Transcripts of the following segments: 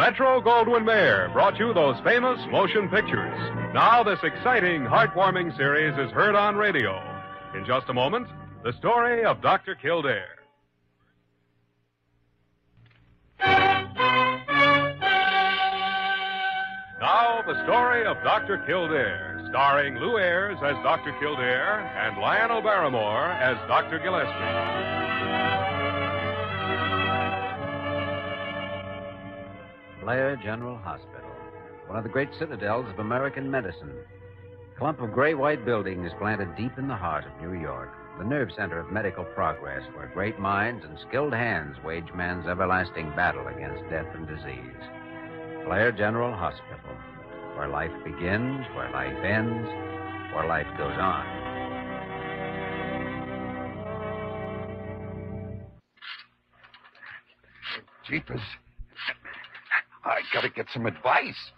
Metro Goldwyn Mayer brought you those famous motion pictures. Now, this exciting, heartwarming series is heard on radio. In just a moment, the story of Dr. Kildare. Now, the story of Dr. Kildare, starring Lew Ayres as Dr. Kildare and Lionel Barrymore as Dr. Gillespie. Blair General Hospital, one of the great citadels of American medicine. A clump of gray white buildings planted deep in the heart of New York, the nerve center of medical progress, where great minds and skilled hands wage man's everlasting battle against death and disease. Blair General Hospital, where life begins, where life ends, where life goes on. Jeepers. I gotta get some advice.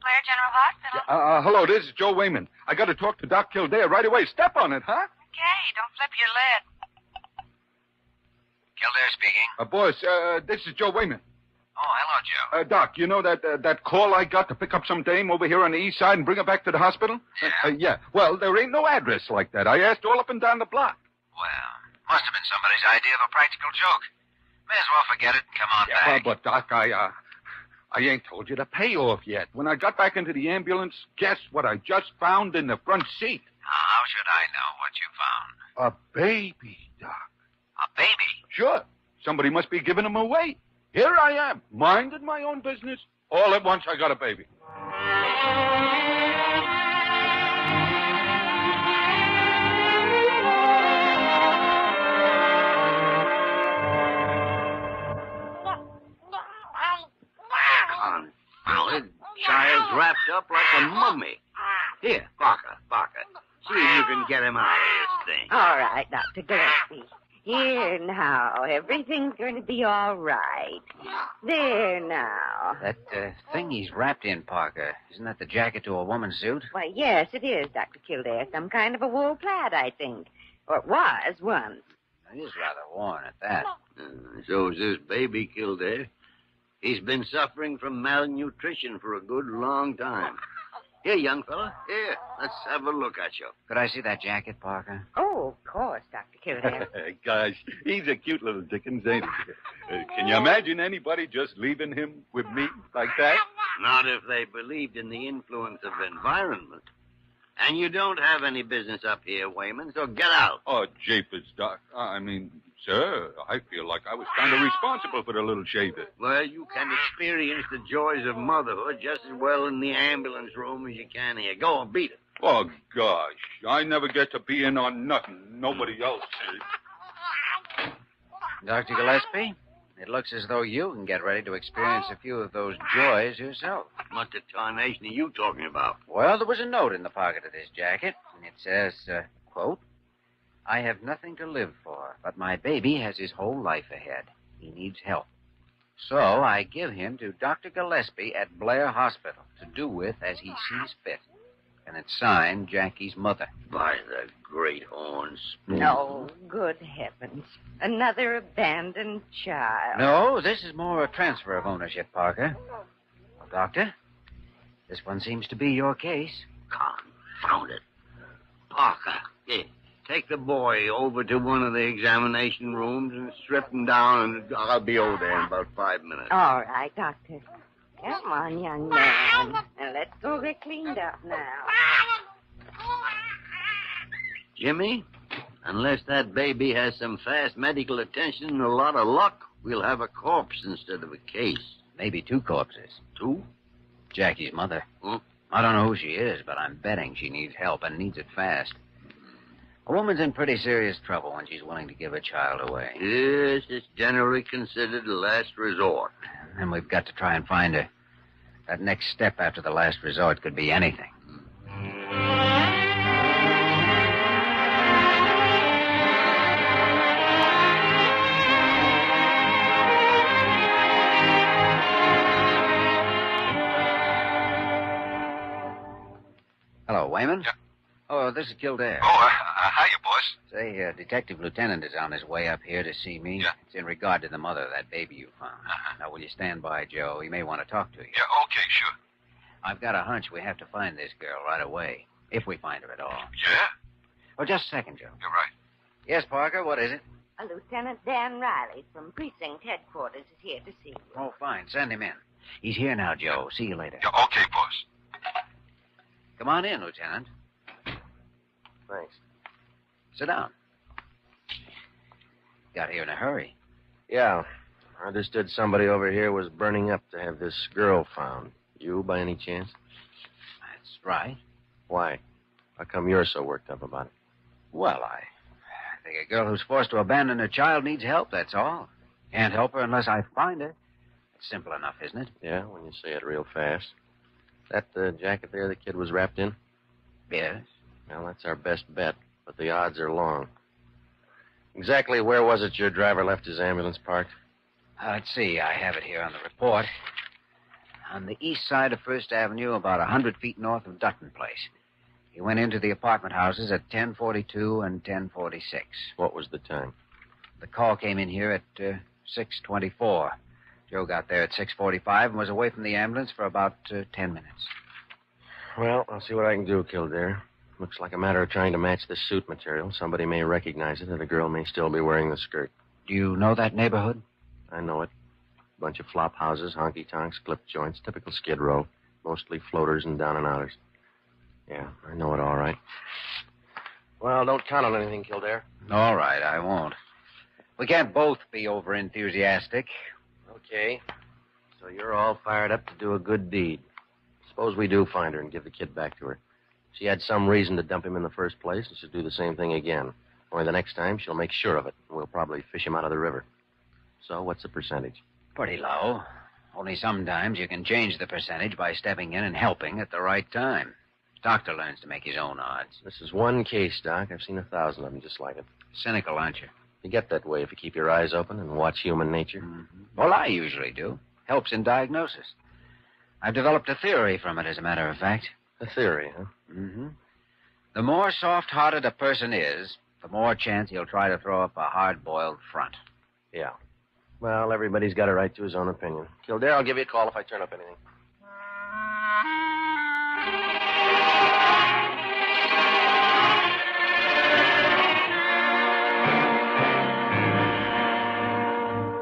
Blair General Hospital. Uh, uh, hello, this is Joe Wayman. I gotta talk to Doc Kildare right away. Step on it, huh? Okay, don't flip your lid. Kildare speaking. Uh, boss, uh, this is Joe Wayman. Oh, hello, Joe. Uh, Doc, you know that uh, that call I got to pick up some dame over here on the east side and bring her back to the hospital? Yeah. Uh, yeah. Well, there ain't no address like that. I asked all up and down the block. Well, must have been somebody's idea of a practical joke. May as well forget it and come on Yeah, back. but Doc, I uh, I ain't told you the payoff yet. When I got back into the ambulance, guess what I just found in the front seat? How should I know what you found? A baby, Doc. A baby. Sure. Somebody must be giving him away. Here I am, minding my own business. All at once, I got a baby. Confounded child's wrapped up like a mummy. Here, Parker, Parker. See if you can get him out of this thing. All right, Dr. Gillespie. Here now. Everything's going to be all right. There now. That uh, thing he's wrapped in, Parker, isn't that the jacket to a woman's suit? Why, yes, it is, Dr. Kildare. Some kind of a wool plaid, I think. Or it was once. It is rather worn at that. Uh, so is this baby Kildare. He's been suffering from malnutrition for a good long time. Here, young fella. Here, let's have a look at you. Could I see that jacket, Parker? Oh, of course, Dr. Kildare. Gosh, he's a cute little Dickens, ain't he? Uh, can you imagine anybody just leaving him with me like that? Not if they believed in the influence of environment. And you don't have any business up here, Wayman, so get out. Oh, Japers, Doc. I mean, sir, I feel like I was kind of responsible for the little shaver. Well, you can experience the joys of motherhood just as well in the ambulance room as you can here. Go and beat it. Oh, gosh. I never get to be in on nothing nobody else is. Dr. Gillespie, it looks as though you can get ready to experience a few of those joys yourself. What the tarnation are you talking about? Well, there was a note in the pocket of this jacket, and it says, uh, quote, I have nothing to live for, but my baby has his whole life ahead. He needs help. So I give him to Dr. Gillespie at Blair Hospital to do with as he sees fit. And it's signed Jackie's mother. By the great horn spoon. No, good heavens. Another abandoned child. No, this is more a transfer of ownership, Parker. Well, Doctor, this one seems to be your case. Confound it. Parker, here, take the boy over to one of the examination rooms and strip him down, and I'll be over there in about five minutes. All right, Doctor. Come on, young man. Now, let's go get cleaned up now. Jimmy, unless that baby has some fast medical attention and a lot of luck, we'll have a corpse instead of a case. Maybe two corpses. Two? Jackie's mother. Huh? I don't know who she is, but I'm betting she needs help and needs it fast. A woman's in pretty serious trouble when she's willing to give a child away. Yes, it's generally considered a last resort. And we've got to try and find her. That next step after the last resort could be anything. Hello, Wayman. Yeah. Oh, this is Kildare. Oh, uh, uh, hiya, boss. Say, uh, Detective Lieutenant is on his way up here to see me. Yeah. It's in regard to the mother of that baby you found. Uh-huh. Now, will you stand by, Joe? He may want to talk to you. Yeah, okay, sure. I've got a hunch we have to find this girl right away, if we find her at all. Yeah? Oh, just a second, Joe. You're right. Yes, Parker, what is it? Uh, Lieutenant Dan Riley from precinct headquarters is here to see you. Oh, fine. Send him in. He's here now, Joe. See you later. Yeah, okay, boss. Come on in, Lieutenant. Thanks. Sit down. Got here in a hurry. Yeah. I understood somebody over here was burning up to have this girl found. You, by any chance? That's right. Why? How come you're so worked up about it? Well, I, I think a girl who's forced to abandon her child needs help, that's all. Can't help her unless I find her. It's simple enough, isn't it? Yeah, when you say it real fast. That the jacket there the kid was wrapped in? Yes. Well, that's our best bet, but the odds are long. Exactly where was it your driver left his ambulance parked? Uh, let's see. I have it here on the report. On the east side of First Avenue, about a hundred feet north of Sutton Place. He went into the apartment houses at 1042 and 1046. What was the time? The call came in here at uh, 624. Joe got there at 645 and was away from the ambulance for about uh, 10 minutes. Well, I'll see what I can do, Kildare. Looks like a matter of trying to match the suit material. Somebody may recognize it, and the girl may still be wearing the skirt. Do you know that neighborhood? I know it. Bunch of flop houses, honky tonks, clip joints, typical skid row. Mostly floaters and down and outers. Yeah, I know it all right. Well, don't count on anything, Kildare. All right, I won't. We can't both be over enthusiastic. Okay. So you're all fired up to do a good deed. Suppose we do find her and give the kid back to her. She had some reason to dump him in the first place, and she'll do the same thing again. Only the next time, she'll make sure of it, we'll probably fish him out of the river. So, what's the percentage? Pretty low. Only sometimes you can change the percentage by stepping in and helping at the right time. Doctor learns to make his own odds. This is one case, Doc. I've seen a thousand of them just like it. Cynical, aren't you? You get that way if you keep your eyes open and watch human nature. Mm-hmm. Well, I usually do. Helps in diagnosis. I've developed a theory from it, as a matter of fact. A theory, huh? Mm-hmm. The more soft-hearted a person is, the more chance he'll try to throw up a hard-boiled front. Yeah. Well, everybody's got a right to his own opinion. Kildare, I'll give you a call if I turn up anything.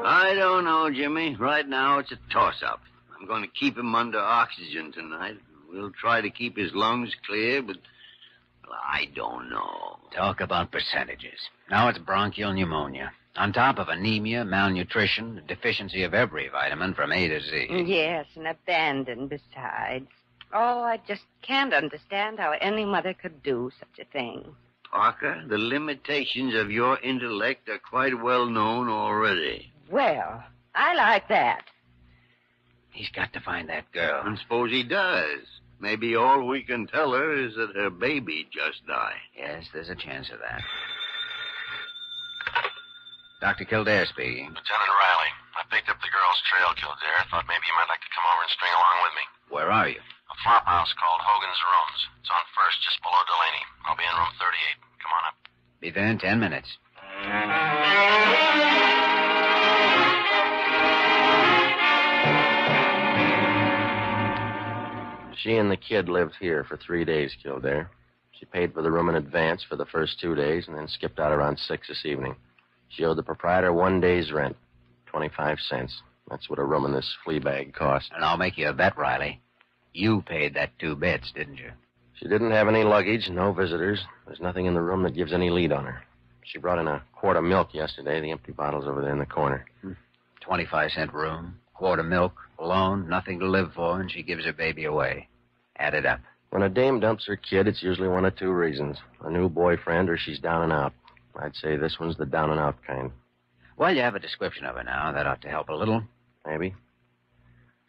I don't know, Jimmy. Right now, it's a toss up. I'm going to keep him under oxygen tonight. We'll try to keep his lungs clear, but well, I don't know. Talk about percentages. Now it's bronchial pneumonia. On top of anemia, malnutrition, deficiency of every vitamin from A to Z. Yes, and abandoned besides. Oh, I just can't understand how any mother could do such a thing. Parker, the limitations of your intellect are quite well known already. Well, I like that. He's got to find that girl. And suppose he does. Maybe all we can tell her is that her baby just died. Yes, there's a chance of that. Dr. Kildare speaking. Lieutenant Riley. I picked up the girl's trail, Kildare. Thought maybe you might like to come over and string along with me. Where are you? A flop house called Hogan's Rooms. It's on first, just below Delaney. I'll be in room 38. Come on up. Be there in ten minutes. She and the kid lived here for three days, Kildare. She paid for the room in advance for the first two days and then skipped out around six this evening. She owed the proprietor one day's rent, 25 cents. That's what a room in this flea bag cost. And I'll make you a bet, Riley. You paid that two bits, didn't you? She didn't have any luggage, no visitors. There's nothing in the room that gives any lead on her. She brought in a quart of milk yesterday. The empty bottle's over there in the corner. Hmm. 25 cent room, quart of milk, alone, nothing to live for, and she gives her baby away. Add it up. When a dame dumps her kid, it's usually one of two reasons a new boyfriend or she's down and out. I'd say this one's the down and out kind. Well, you have a description of her now. That ought to help a little. Maybe.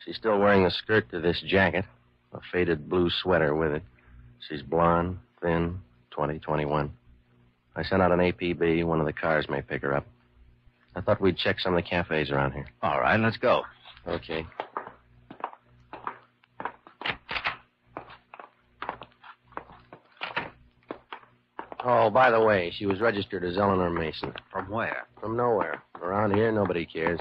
She's still wearing the skirt to this jacket, a faded blue sweater with it. She's blonde, thin, 20, 21. I sent out an APB. One of the cars may pick her up. I thought we'd check some of the cafes around here. All right, let's go. Okay. Oh, by the way, she was registered as Eleanor Mason. From where? From nowhere. Around here, nobody cares.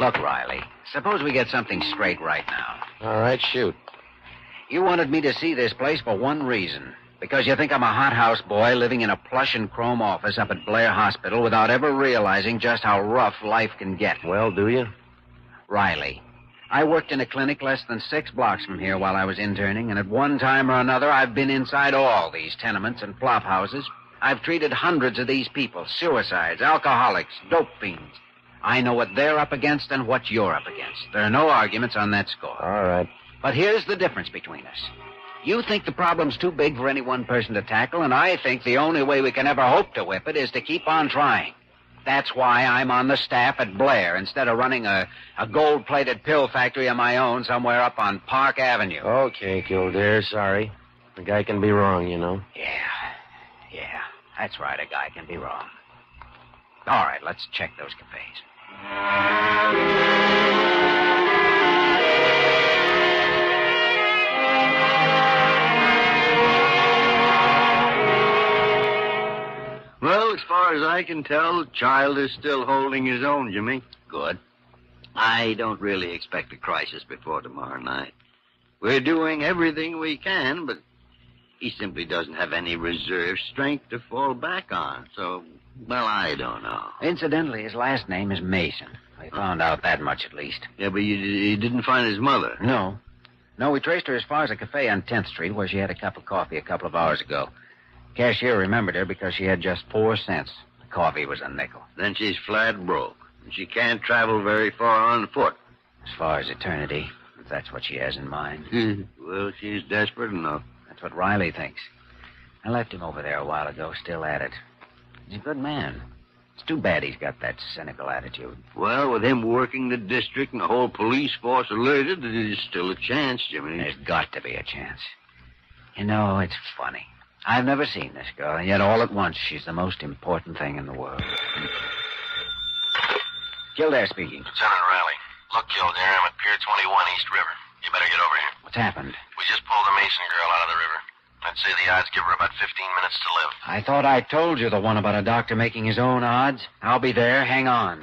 Look, Riley, suppose we get something straight right now. All right, shoot. You wanted me to see this place for one reason. Because you think I'm a hothouse boy living in a plush and chrome office up at Blair Hospital without ever realizing just how rough life can get. Well, do you? Riley, I worked in a clinic less than six blocks from here while I was interning, and at one time or another, I've been inside all these tenements and flop houses. I've treated hundreds of these people suicides, alcoholics, dope fiends. I know what they're up against and what you're up against. There are no arguments on that score. All right. But here's the difference between us. You think the problem's too big for any one person to tackle, and I think the only way we can ever hope to whip it is to keep on trying. That's why I'm on the staff at Blair instead of running a, a gold plated pill factory of my own somewhere up on Park Avenue. Okay, Kildare, sorry. The guy can be wrong, you know. Yeah, yeah, that's right. A guy can be wrong. All right, let's check those cafes. As far as I can tell, the child is still holding his own, Jimmy. Good. I don't really expect a crisis before tomorrow night. We're doing everything we can, but he simply doesn't have any reserve strength to fall back on. So, well, I don't know. Incidentally, his last name is Mason. We found out that much at least. Yeah, but you, you didn't find his mother. No. No, we traced her as far as a cafe on 10th Street where she had a cup of coffee a couple of hours ago. Cashier remembered her because she had just four cents. The coffee was a nickel. Then she's flat broke. And she can't travel very far on foot. As far as eternity, if that's what she has in mind. well, she's desperate enough. That's what Riley thinks. I left him over there a while ago, still at it. He's a good man. It's too bad he's got that cynical attitude. Well, with him working the district and the whole police force alerted, there's still a chance, Jimmy. There's got to be a chance. You know, it's funny. I've never seen this girl, and yet all at once she's the most important thing in the world. Kildare speaking. Lieutenant Riley. Look, Kildare, I'm at Pier 21 East River. You better get over here. What's happened? We just pulled the Mason girl out of the river. I'd say the odds give her about 15 minutes to live. I thought I told you the one about a doctor making his own odds. I'll be there. Hang on.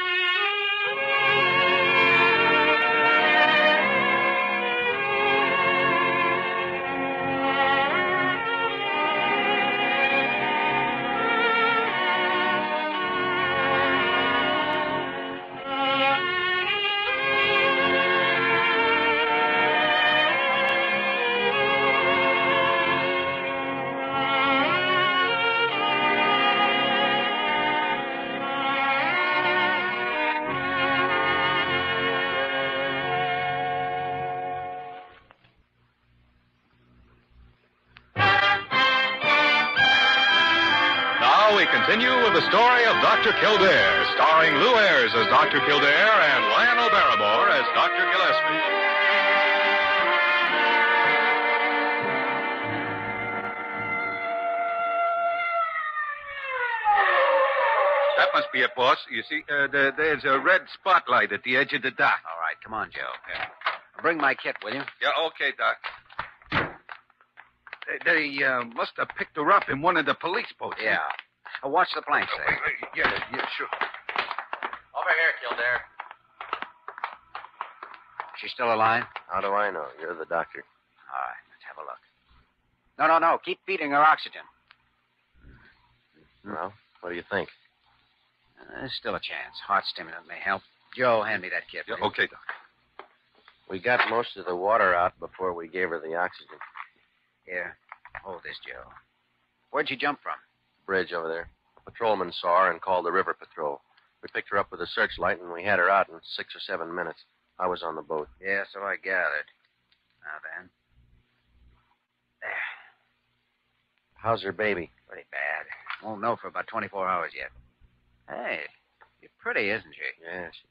Kildare, starring Lew Ayres as Dr. Kildare and Lionel Barrymore as Dr. Gillespie. That must be it, boss. You see, uh, there, there's a red spotlight at the edge of the dock. All right, come on, Joe. Yeah. Bring my kit, will you? Yeah, okay, Doc. They, they uh, must have picked her up in one of the police boats. Yeah. Uh, watch the planks Uh, there. wait, wait, yeah, yeah, sure. Over here, Kildare. She's still alive? How do I know? You're the doctor. All right, let's have a look. No, no, no. Keep feeding her oxygen. Well, what do you think? Uh, There's still a chance. Heart stimulant may help. Joe, hand me that kit. Yeah, will okay, Doc. We got most of the water out before we gave her the oxygen. Here. Hold this, Joe. Where'd you jump from? Bridge over there. A patrolman saw her and called the river patrol. We picked her up with a searchlight and we had her out in six or seven minutes. I was on the boat. Yeah, so I gathered. Now then. There. How's her baby? Pretty bad. Won't know for about 24 hours yet. Hey, you're pretty, isn't she? Yeah, she,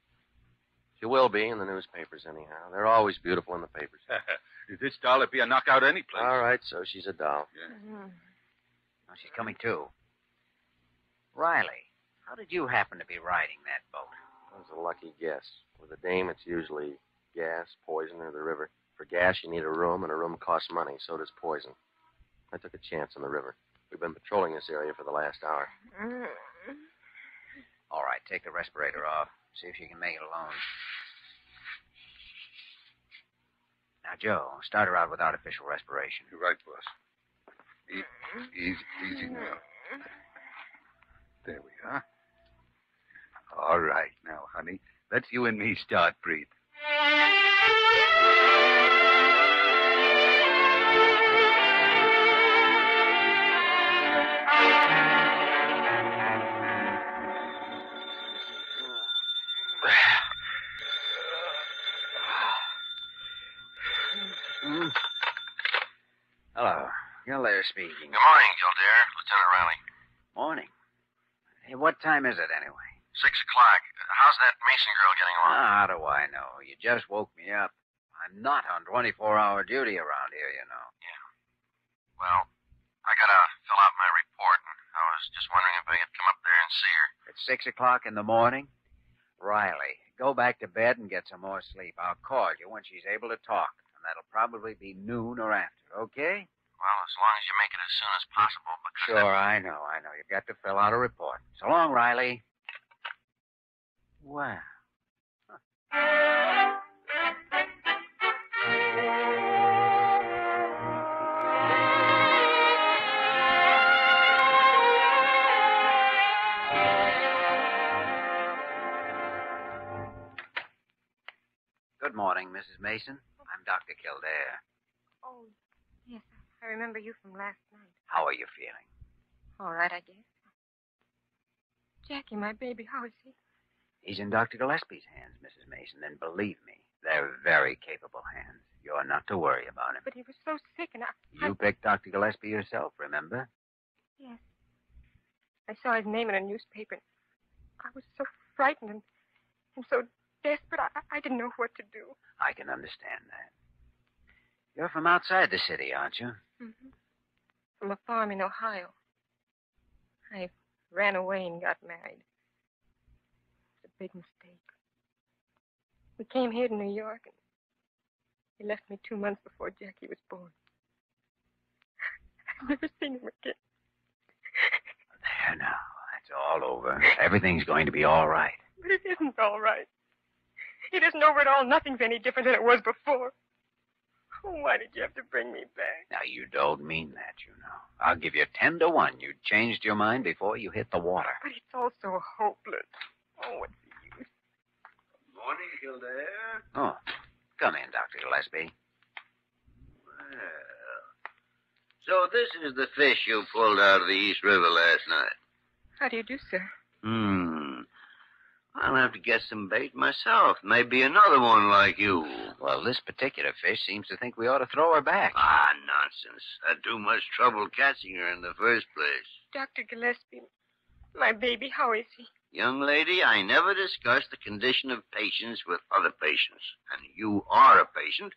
she will be in the newspapers anyhow. They're always beautiful in the papers. this doll would be a knockout any place. All right, so she's a doll. Oh, she's coming too. Riley, how did you happen to be riding that boat? That was a lucky guess. With a dame, it's usually gas, poison, or the river. For gas, you need a room, and a room costs money. So does poison. I took a chance on the river. We've been patrolling this area for the last hour. Mm. All right, take the respirator off. See if you can make it alone. Now, Joe, start her out with artificial respiration. You're right, boss. E- easy, easy now. There we are. All right, now, honey. Let's you and me start breathing. Hello. Kildare speaking. Good morning, Kildare. Lieutenant Riley. Morning. Hey, what time is it anyway? Six o'clock. How's that Mason girl getting along? Ah, how do I know? You just woke me up. I'm not on 24-hour duty around here, you know. Yeah. Well, I gotta fill out my report, and I was just wondering if I could come up there and see her. It's six o'clock in the morning. Riley, go back to bed and get some more sleep. I'll call you when she's able to talk, and that'll probably be noon or after, okay? Well, as long as you make it as soon as possible, because Sure, I know, I know. You've got to fill out a report. So long, Riley. Wow. Good morning, Mrs. Mason. I'm Dr. Kildare. I remember you from last night. How are you feeling? All right, I guess. Jackie, my baby, how is he? He's in Dr. Gillespie's hands, Mrs. Mason, and believe me, they're very capable hands. You're not to worry about him. But he was so sick, and I. You picked Dr. Gillespie yourself, remember? Yes. I saw his name in a newspaper. and I was so frightened and, and so desperate, I, I didn't know what to do. I can understand that. You're from outside the city, aren't you? Mm-hmm. From a farm in Ohio. I ran away and got married. It was a big mistake. We came here to New York, and he left me two months before Jackie was born. I've never seen him again. There now. That's all over. Everything's going to be all right. But it isn't all right. It isn't over at all. Nothing's any different than it was before. Why did you have to bring me back? Now, you don't mean that, you know. I'll give you ten to one. You changed your mind before you hit the water. But it's all so hopeless. Oh, what's the use? Morning, Kildare. Oh, come in, Dr. Gillespie. Well, so this is the fish you pulled out of the East River last night. How do you do, sir? Hmm. I'll have to get some bait myself. Maybe another one like you. Well, this particular fish seems to think we ought to throw her back. Ah, nonsense. I had too much trouble catching her in the first place. Dr. Gillespie, my baby, how is he? Young lady, I never discuss the condition of patients with other patients. And you are a patient.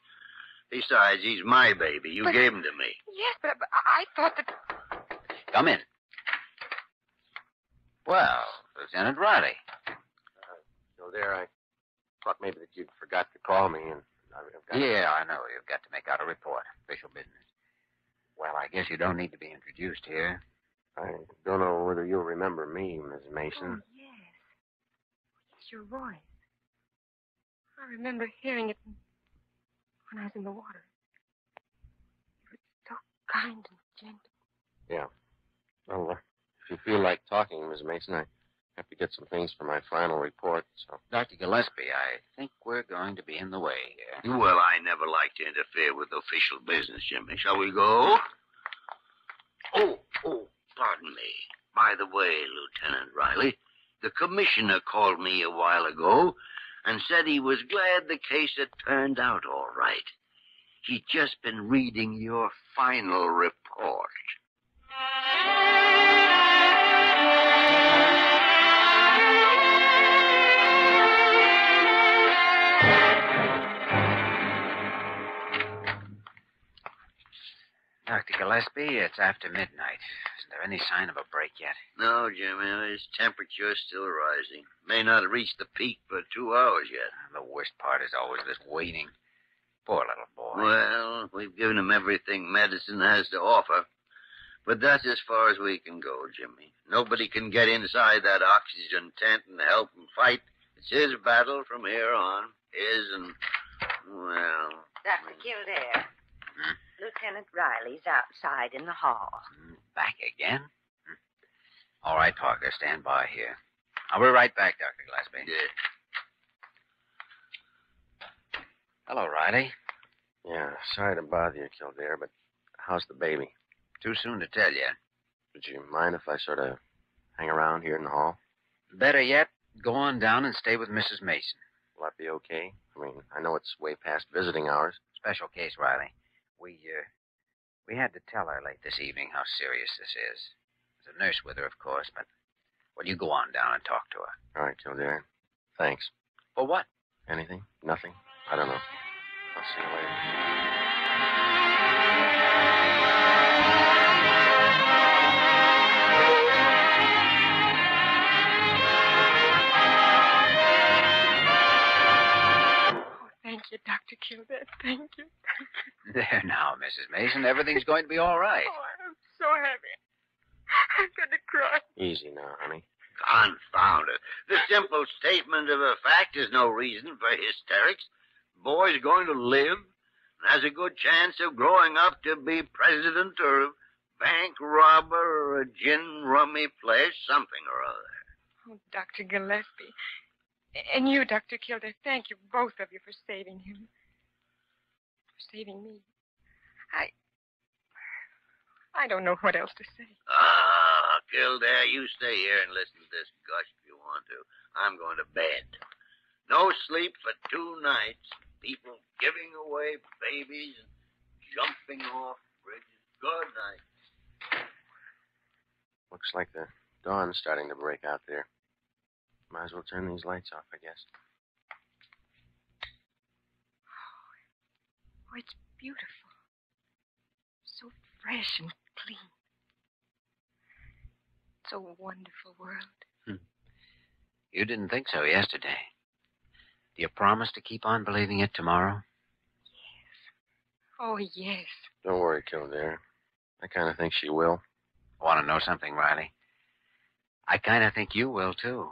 Besides, he's my baby. You But- gave him to me. Yes, but, but I I thought that. Come in. Well, Lieutenant Riley. So there, I thought maybe that you'd forgot to call me, and I've got. Yeah, I know. You've got to make out a report. Official business. Well, I guess you don't need to be introduced here. I don't know whether you'll remember me, Miss Oh, Mason. yes. It's your voice. I remember hearing it when I was in the water. You were so kind and gentle. Yeah. Well, uh, if you feel like talking, Miss Mason, I Have to get some things for my final report, so. Dr. Gillespie, I think we're going to be in the way here. Well, I never like to interfere with official business, Jimmy. Shall we go? Oh, oh, pardon me. By the way, Lieutenant Riley, the commissioner called me a while ago and said he was glad the case had turned out all right. He'd just been reading your final report. Dr. Gillespie, it's after midnight. Isn't there any sign of a break yet? No, Jimmy, his temperature's still rising. May not have reached the peak for two hours yet. The worst part is always this waiting. Poor little boy. Well, we've given him everything medicine has to offer. But that's as far as we can go, Jimmy. Nobody can get inside that oxygen tent and help him fight. It's his battle from here on. His and, well. Dr. Kildare. Hmm? Lieutenant Riley's outside in the hall. Hmm, Back again? Hmm. All right, Parker, stand by here. I'll be right back, Dr. Gillespie. Yeah. Hello, Riley. Yeah, sorry to bother you, Kildare, but how's the baby? Too soon to tell you. Would you mind if I sort of hang around here in the hall? Better yet, go on down and stay with Mrs. Mason. Will that be okay? I mean, I know it's way past visiting hours. Special case, Riley. We, uh, we had to tell her late this evening how serious this is. There's a nurse with her, of course, but, well, you go on down and talk to her. All right, Kildare. Thanks. For what? Anything? Nothing? I don't know. I'll see you later. Thank you, Dr. Kildare. Thank you. There now, Mrs. Mason. Everything's going to be all right. Oh, I'm so happy. I'm going to cry. Easy now, honey. Confound it. The simple statement of a fact is no reason for hysterics. Boy's going to live and has a good chance of growing up to be president or a bank robber or a gin rummy player, something or other. Oh, Dr. Gillespie. And you, Dr. Kildare, thank you, both of you, for saving him. For saving me. I. I don't know what else to say. Ah, Kildare, you stay here and listen to this gush if you want to. I'm going to bed. No sleep for two nights. People giving away babies and jumping off bridges. Good night. Looks like the dawn's starting to break out there. Might as well turn these lights off, I guess. Oh, it's beautiful. So fresh and clean. It's a wonderful world. Hmm. You didn't think so yesterday. Do you promise to keep on believing it tomorrow? Yes. Oh, yes. Don't worry, Kildare. I kind of think she will. I want to know something, Riley? I kind of think you will, too.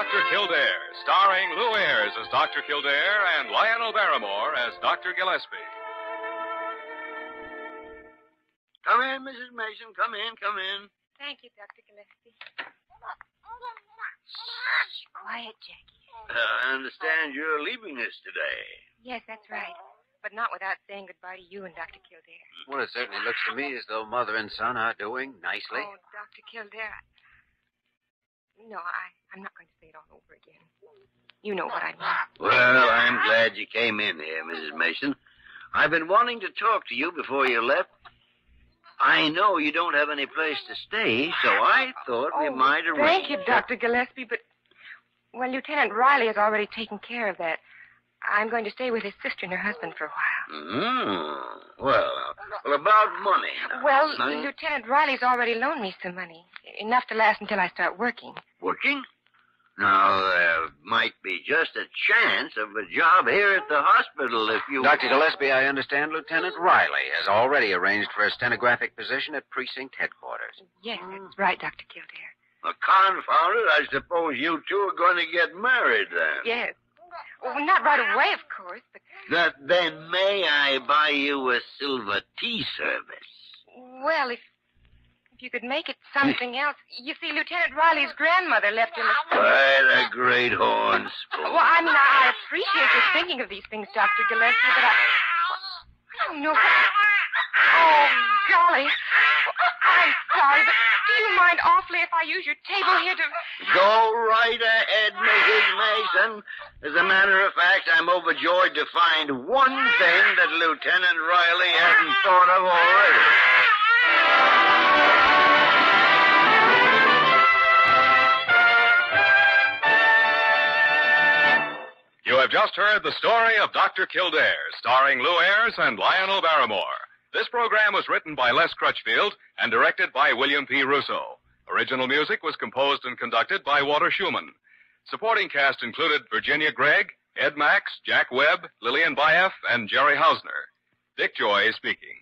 Dr. Kildare, starring Lew Ayres as Dr. Kildare and Lionel Barrymore as Dr. Gillespie. Come in, Mrs. Mason. Come in, come in. Thank you, Dr. Gillespie. Quiet, Jackie. Uh, I understand you're leaving us today. Yes, that's right. But not without saying goodbye to you and Dr. Kildare. Well, it certainly looks to me as though mother and son are doing nicely. Oh, Dr. Kildare. No, I, I'm not going to say it all over again. You know what I mean. Well, I'm glad you came in here, Mrs. Mason. I've been wanting to talk to you before you left. I know you don't have any place to stay, so I thought we Oh, might arrange. Thank you, Dr. Gillespie, but, well, Lieutenant Riley has already taken care of that. I'm going to stay with his sister and her husband for a while. Mm, well, well, about money. now. Well, Now, Lieutenant Riley's already loaned me some money. Enough to last until I start working. working? Now, there might be just a chance of a job here at the hospital if you. Dr. Gillespie, I understand Lieutenant Riley has already arranged for a stenographic position at precinct headquarters. Yes, that's right, Dr. Kildare. Well, confound it, I suppose you two are going to get married then. Yes. Well, not right away, of course, but, That then may I buy you a silver tea service? well, if if you could make it something else. You see, Lieutenant Riley's grandmother left him a... By the great horn spoon. Well, I mean, I I appreciate your thinking of these things, Dr. Gillespie, but I... I don't know. Oh, golly. I'm sorry, but do you mind awfully if I use your table here to... Go right ahead, Mrs. Mason. As a matter of fact, I'm overjoyed to find one thing that Lieutenant Riley hadn't thought of already. You have just heard the story of Dr. Kildare, starring Lew Ayres and Lionel Barrymore. This program was written by Les Crutchfield and directed by William P. Russo. Original music was composed and conducted by Walter Schumann. Supporting cast included Virginia Gregg, Ed Max, Jack Webb, Lillian Buyeff, and Jerry Hausner. Dick Joy speaking.